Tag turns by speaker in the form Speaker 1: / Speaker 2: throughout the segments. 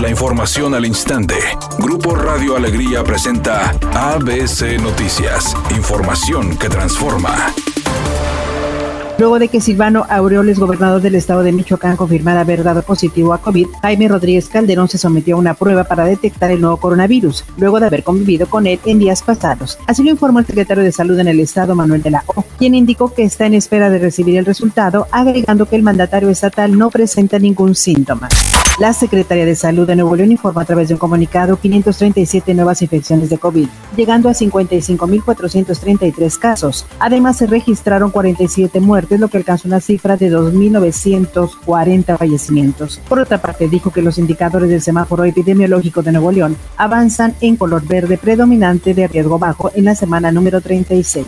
Speaker 1: La información al instante. Grupo Radio Alegría presenta ABC Noticias. Información que transforma.
Speaker 2: Luego de que Silvano Aureoles, gobernador del estado de Michoacán, confirmara haber dado positivo a COVID, Jaime Rodríguez Calderón se sometió a una prueba para detectar el nuevo coronavirus, luego de haber convivido con él en días pasados. Así lo informó el secretario de Salud en el estado, Manuel de la O, quien indicó que está en espera de recibir el resultado, agregando que el mandatario estatal no presenta ningún síntoma. La Secretaría de Salud de Nuevo León informó a través de un comunicado 537 nuevas infecciones de COVID, llegando a 55.433 casos. Además, se registraron 47 muertes, lo que alcanzó una cifra de 2.940 fallecimientos. Por otra parte, dijo que los indicadores del semáforo epidemiológico de Nuevo León avanzan en color verde predominante de riesgo bajo en la semana número 36.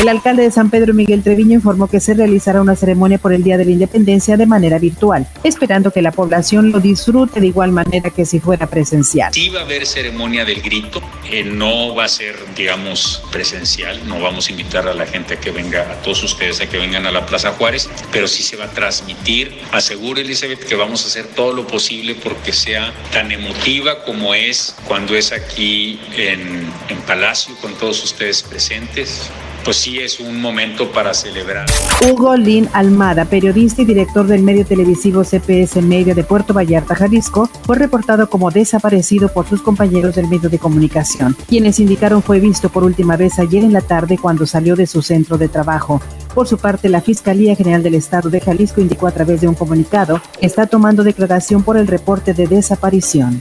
Speaker 2: El alcalde de San Pedro Miguel Treviño informó que se realizará una ceremonia por el Día de la Independencia de manera virtual, esperando que la población lo disfrute de igual manera que si fuera presencial.
Speaker 3: Sí va a haber ceremonia del grito, eh, no va a ser, digamos, presencial, no vamos a invitar a la gente a que venga, a todos ustedes a que vengan a la Plaza Juárez, pero sí se va a transmitir. Aseguro, Elizabeth, que vamos a hacer todo lo posible porque sea tan emotiva como es cuando es aquí en, en Palacio con todos ustedes presentes pues sí es un momento para celebrar.
Speaker 2: Hugo Lin Almada, periodista y director del medio televisivo CPS Media de Puerto Vallarta, Jalisco, fue reportado como desaparecido por sus compañeros del medio de comunicación, quienes indicaron fue visto por última vez ayer en la tarde cuando salió de su centro de trabajo. Por su parte, la Fiscalía General del Estado de Jalisco indicó a través de un comunicado que está tomando declaración por el reporte de desaparición.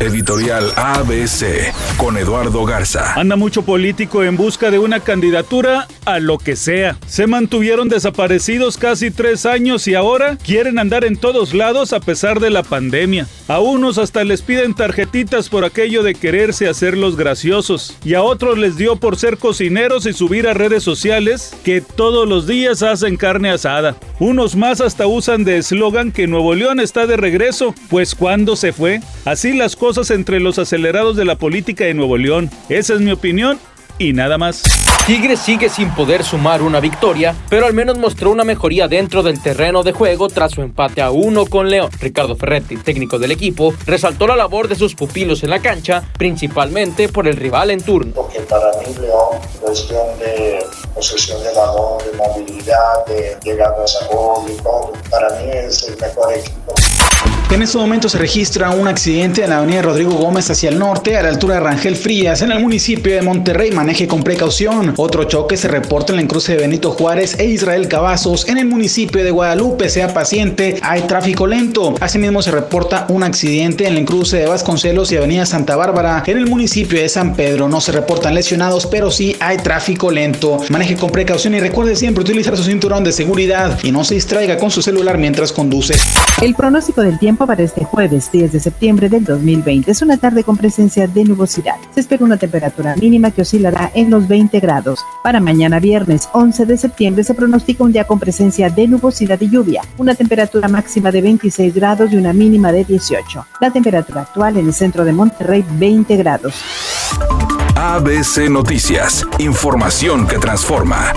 Speaker 1: Editorial ABC con Eduardo Garza.
Speaker 4: Anda mucho político en busca de una candidatura a lo que sea. Se mantuvieron desaparecidos casi tres años y ahora quieren andar en todos lados a pesar de la pandemia. A unos hasta les piden tarjetitas por aquello de quererse hacerlos graciosos y a otros les dio por ser cocineros y subir a redes sociales que todos los días hacen carne asada. Unos más hasta usan de eslogan que Nuevo León está de regreso, pues cuando se fue. Así las cosas entre los acelerados de la política de Nuevo León. Esa es mi opinión y nada más.
Speaker 5: Tigres sigue sin poder sumar una victoria, pero al menos mostró una mejoría dentro del terreno de juego tras su empate a uno con León. Ricardo Ferretti, técnico del equipo, resaltó la labor de sus pupilos en la cancha, principalmente por el rival en turno.
Speaker 6: Porque para mí León, cuestión de posesión de balón, de movilidad, de llegadas a gol y todo, para mí es el mejor equipo.
Speaker 7: En este momento se registra un accidente en la avenida Rodrigo Gómez hacia el norte, a la altura de Rangel Frías, en el municipio de Monterrey. Maneje con precaución. Otro choque se reporta en la cruce de Benito Juárez e Israel Cavazos, en el municipio de Guadalupe. Sea paciente, hay tráfico lento. Asimismo, se reporta un accidente en el cruce de Vasconcelos y avenida Santa Bárbara, en el municipio de San Pedro. No se reportan lesionados, pero sí hay tráfico lento. Maneje con precaución y recuerde siempre utilizar su cinturón de seguridad y no se distraiga con su celular mientras conduce.
Speaker 2: El pronóstico del tiempo para este jueves 10 de septiembre del 2020 es una tarde con presencia de nubosidad. Se espera una temperatura mínima que oscilará en los 20 grados. Para mañana viernes 11 de septiembre se pronostica un día con presencia de nubosidad y lluvia, una temperatura máxima de 26 grados y una mínima de 18. La temperatura actual en el centro de Monterrey 20 grados.
Speaker 1: ABC Noticias, información que transforma.